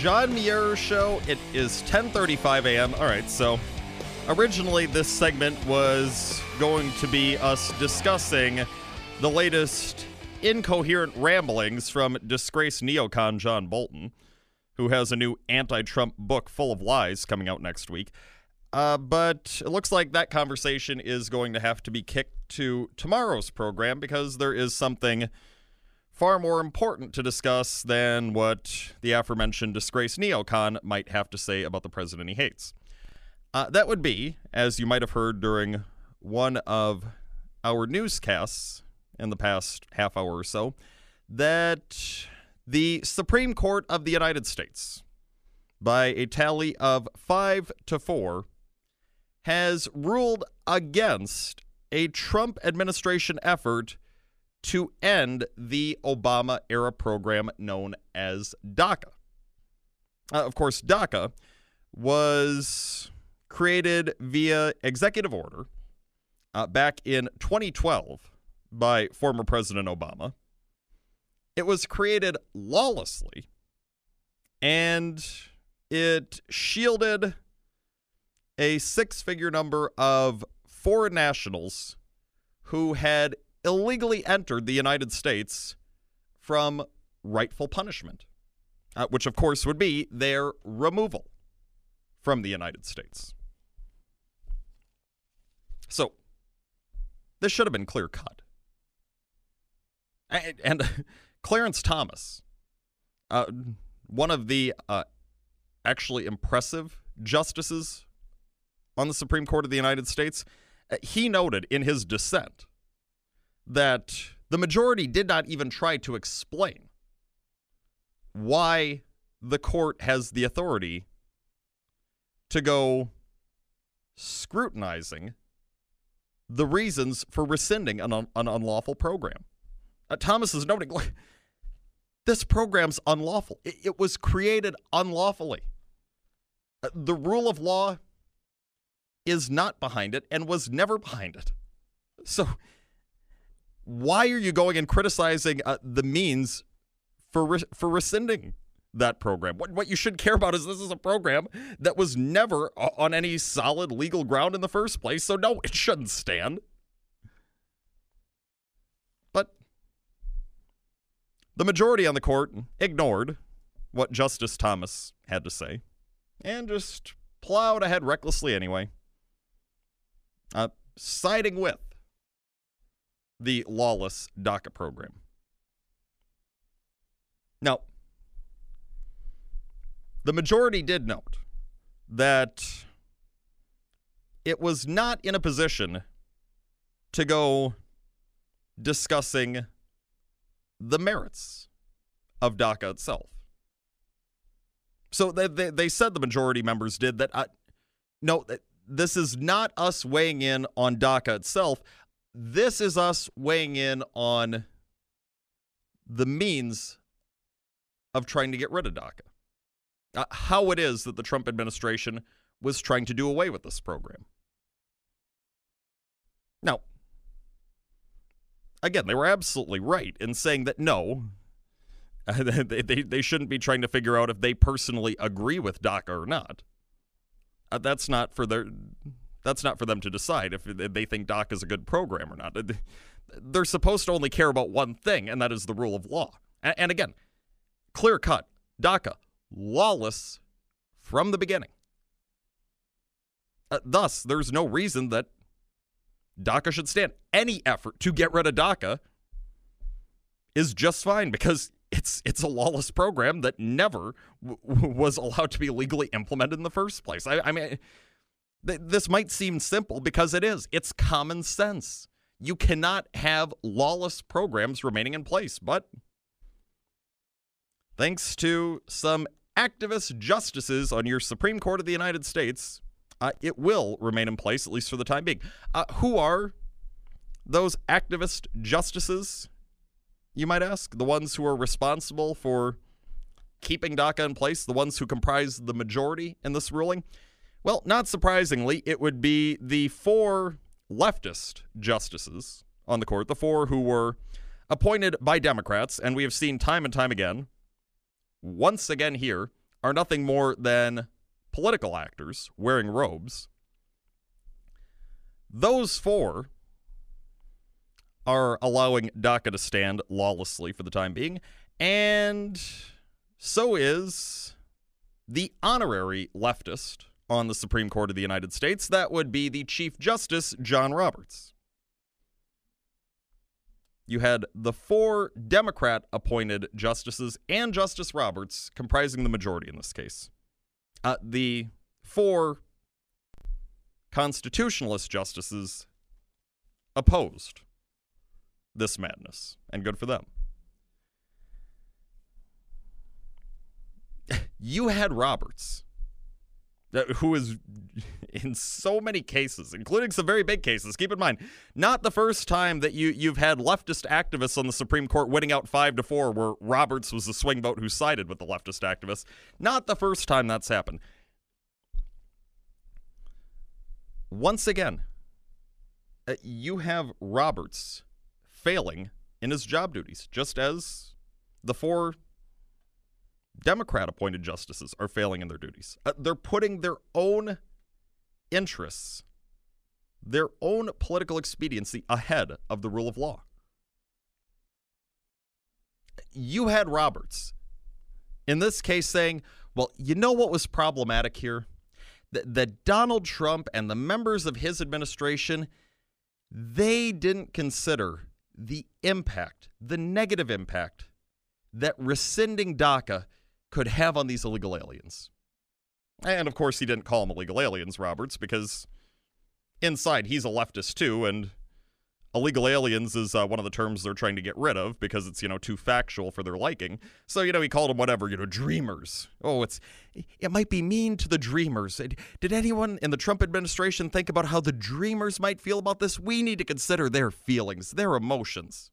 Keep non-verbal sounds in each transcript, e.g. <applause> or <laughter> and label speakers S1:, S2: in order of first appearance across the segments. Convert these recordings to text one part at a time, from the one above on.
S1: John Muir Show. It is 10:35 a.m. All right, so originally this segment was going to be us discussing the latest incoherent ramblings from disgraced neocon John Bolton, who has a new anti-Trump book full of lies coming out next week. Uh, but it looks like that conversation is going to have to be kicked to tomorrow's program because there is something far more important to discuss than what the aforementioned disgraced neocon might have to say about the president he hates. Uh, that would be, as you might have heard during one of our newscasts in the past half hour or so, that the Supreme Court of the United States, by a tally of five to four, has ruled against a Trump administration effort to end the Obama era program known as DACA. Uh, of course, DACA was created via executive order uh, back in 2012 by former President Obama. It was created lawlessly and it shielded a six figure number of foreign nationals who had illegally entered the United States from rightful punishment, uh, which of course would be their removal from the United States. So, this should have been clear cut. And, and <laughs> Clarence Thomas, uh, one of the uh, actually impressive justices on the Supreme Court of the United States, uh, he noted in his dissent that the majority did not even try to explain why the court has the authority to go scrutinizing the reasons for rescinding an, un- an unlawful program. Uh, Thomas is noting this program's unlawful. It, it was created unlawfully. Uh, the rule of law is not behind it and was never behind it. So why are you going and criticizing uh, the means for re- for rescinding that program? What what you should care about is this is a program that was never on any solid legal ground in the first place. So no, it shouldn't stand. But the majority on the court ignored what Justice Thomas had to say and just plowed ahead recklessly anyway. Uh, siding with the lawless DACA program. Now, the majority did note that it was not in a position to go discussing the merits of DACA itself. So they, they, they said the majority members did that. Uh, no, this is not us weighing in on DACA itself this is us weighing in on the means of trying to get rid of DACA. Uh, how it is that the Trump administration was trying to do away with this program. Now, again, they were absolutely right in saying that no, <laughs> they, they, they shouldn't be trying to figure out if they personally agree with DACA or not. Uh, that's not for their that's not for them to decide if they think DACA is a good program or not. They're supposed to only care about one thing, and that is the rule of law. And again, clear cut, DACA, lawless from the beginning. Uh, thus, there's no reason that DACA should stand. Any effort to get rid of DACA is just fine because it's it's a lawless program that never w- was allowed to be legally implemented in the first place. I, I mean, this might seem simple because it is. It's common sense. You cannot have lawless programs remaining in place, but thanks to some activist justices on your Supreme Court of the United States, uh, it will remain in place, at least for the time being. Uh, who are those activist justices, you might ask? The ones who are responsible for keeping DACA in place, the ones who comprise the majority in this ruling? Well, not surprisingly, it would be the four leftist justices on the court, the four who were appointed by Democrats, and we have seen time and time again, once again here, are nothing more than political actors wearing robes. Those four are allowing DACA to stand lawlessly for the time being, and so is the honorary leftist on the Supreme Court of the United States. That would be the Chief Justice, John Roberts. You had the four Democrat appointed justices and Justice Roberts comprising the majority in this case. Uh, the four constitutionalist justices opposed this madness, and good for them. <laughs> you had Roberts, who is in so many cases, including some very big cases. Keep in mind, not the first time that you you've had leftist activists on the Supreme Court winning out five to four, where Roberts was the swing vote who sided with the leftist activists. Not the first time that's happened. Once again, uh, you have Roberts failing in his job duties, just as the four Democrat appointed justices are failing in their duties. Uh, they're putting their own interests, their own political expediency ahead of the rule of law. You had Roberts in this case saying, well, you know what was problematic here? That, that Donald Trump and the members of his administration, they didn't consider the impact, the negative impact that rescinding DACA could have on these illegal aliens. And of course, he didn't call them illegal aliens, Roberts, because inside he's a leftist too, and illegal aliens is uh, one of the terms they're trying to get rid of because it's you know too factual for their liking. So you know he called them whatever you know dreamers. Oh, it's it might be mean to the dreamers. Did anyone in the Trump administration think about how the dreamers might feel about this? We need to consider their feelings, their emotions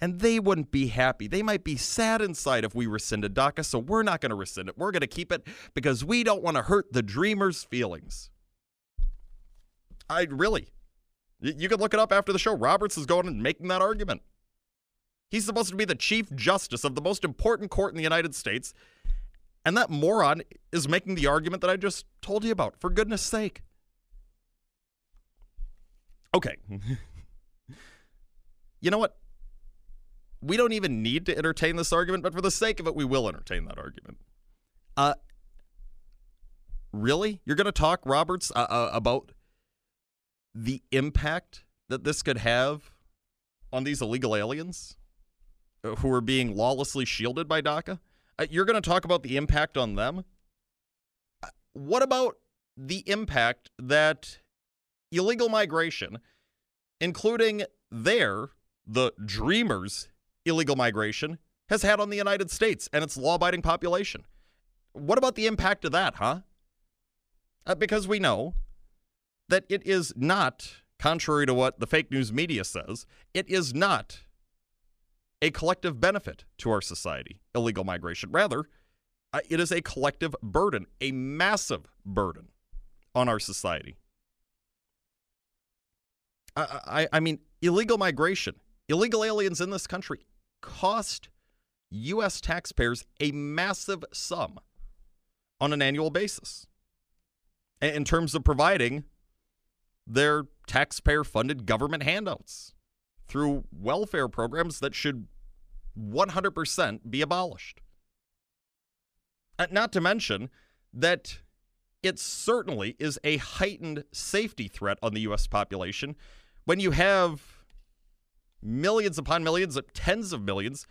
S1: and they wouldn't be happy. They might be sad inside if we rescinded DACA, so we're not going to rescind it. We're going to keep it because we don't want to hurt the dreamers' feelings. I really, you can look it up after the show. Roberts is going and making that argument. He's supposed to be the chief justice of the most important court in the United States, and that moron is making the argument that I just told you about. For goodness sake. Okay. <laughs> you know what? We don't even need to entertain this argument, but for the sake of it, we will entertain that argument. Uh, really? You're going to talk, Roberts, uh, uh, about the impact that this could have on these illegal aliens uh, who are being lawlessly shielded by DACA? Uh, you're going to talk about the impact on them? Uh, what about the impact that illegal migration, including their, the dreamers illegal migration has had on the United States and its law abiding population. What about the impact of that, huh? Uh, because we know that it is not, contrary to what the fake news media says, it is not a collective benefit to our society, illegal migration. Rather, uh, it is a collective burden, a massive burden on our society. I, I, I mean, illegal migration, illegal aliens in this country cost U.S. taxpayers a massive sum on an annual basis in terms of providing their taxpayer funded government handouts through welfare programs that should 100% be abolished. Uh, not to mention that it certainly is a heightened safety threat on the U.S. population when you have millions upon millions, tens of millions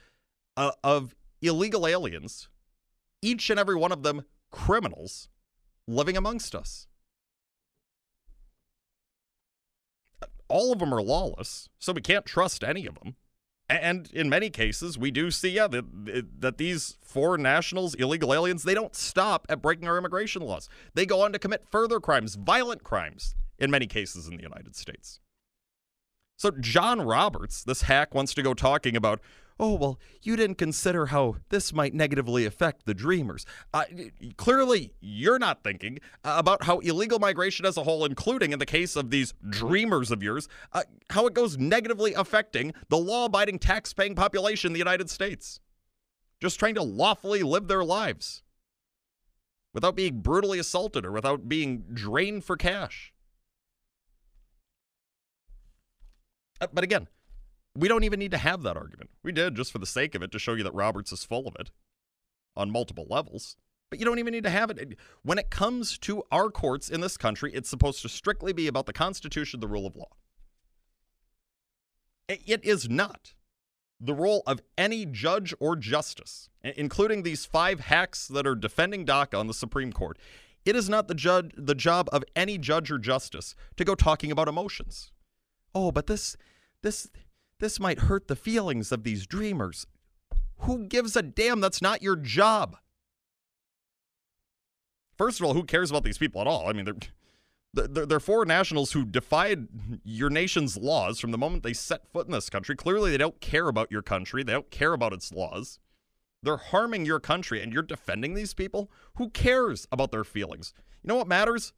S1: uh, of illegal aliens, each and every one of them criminals living amongst us. All of them are lawless, so we can't trust any of them. And in many cases, we do see yeah, that, that these foreign nationals, illegal aliens, they don't stop at breaking our immigration laws. They go on to commit further crimes, violent crimes, in many cases in the United States. So John Roberts, this hack, wants to go talking about, oh, well, you didn't consider how this might negatively affect the dreamers. Uh, clearly, you're not thinking uh, about how illegal migration as a whole, including in the case of these dreamers of yours, uh, how it goes negatively affecting the law abiding tax paying population in the United States. Just trying to lawfully live their lives without being brutally assaulted or without being drained for cash. Uh, Uh, but again, we don't even need to have that argument. We did just for the sake of it to show you that Roberts is full of it on multiple levels. But you don't even need to have it. When it comes to our courts in this country, it's supposed to strictly be about the Constitution, the rule of law. It is not the role of any judge or justice, including these five hacks that are defending DACA on the Supreme Court. It is not the judge the job of any judge or justice to go talking about emotions. Oh, but this this this might hurt the feelings of these dreamers. Who gives a damn? That's not your job. First of all, who cares about these people at all? I mean, they're they're, foreign nationals who defied your nation's laws from the moment they set foot in this country. Clearly, they don't care about your country. They don't care about its laws. They're harming your country, and you're defending these people. Who cares about their feelings? You know what matters?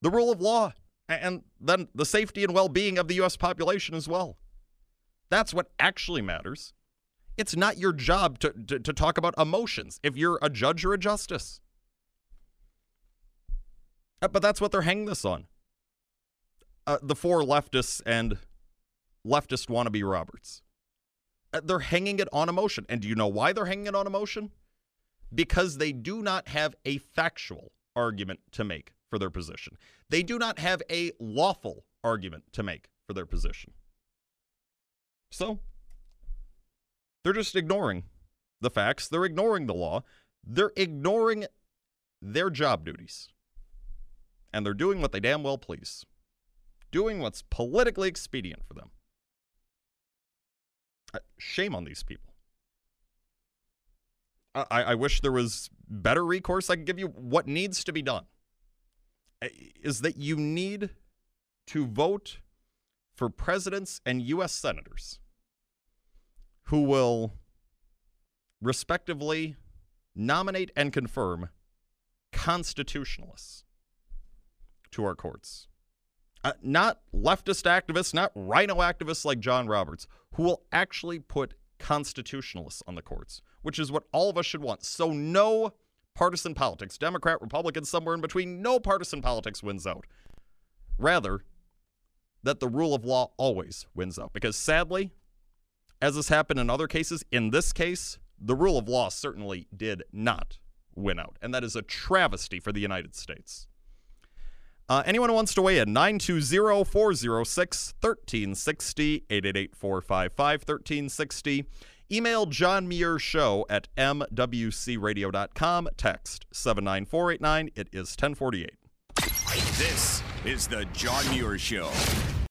S1: The rule of law, and then the safety and well-being of the U.S. population as well. That's what actually matters. It's not your job to, to, to talk about emotions if you're a judge or a justice. Uh, but that's what they're hanging this on. Uh, the four leftists and leftist wannabe Roberts. Uh, they're hanging it on emotion. And do you know why they're hanging it on emotion? Because they do not have a factual argument to make for their position. They do not have a lawful argument to make for their position. So they're just ignoring the facts. They're ignoring the law. They're ignoring their job duties. And they're doing what they damn well please, doing what's politically expedient for them. Uh, shame on these people. I, I wish there was better recourse I could give you. What needs to be done is that you need to vote for presidents and U.S. senators who will respectively nominate and confirm constitutionalists to our courts. Uh, not leftist activists, not RINO activists like John Roberts, who will actually put constitutionalists on the courts, which is what all of us should want. So, no partisan politics, Democrat, Republican, somewhere in between, no partisan politics wins out. Rather, that the rule of law always wins out. Because sadly, as has happened in other cases, in this case, the rule of law certainly did not win out. And that is a travesty for the United States. Uh, anyone who wants to weigh in, 920 406 1360, 888 455 1360. Email John Muir Show at mwcradio.com. Text 79489. It is 1048.
S2: This is the John Muir Show.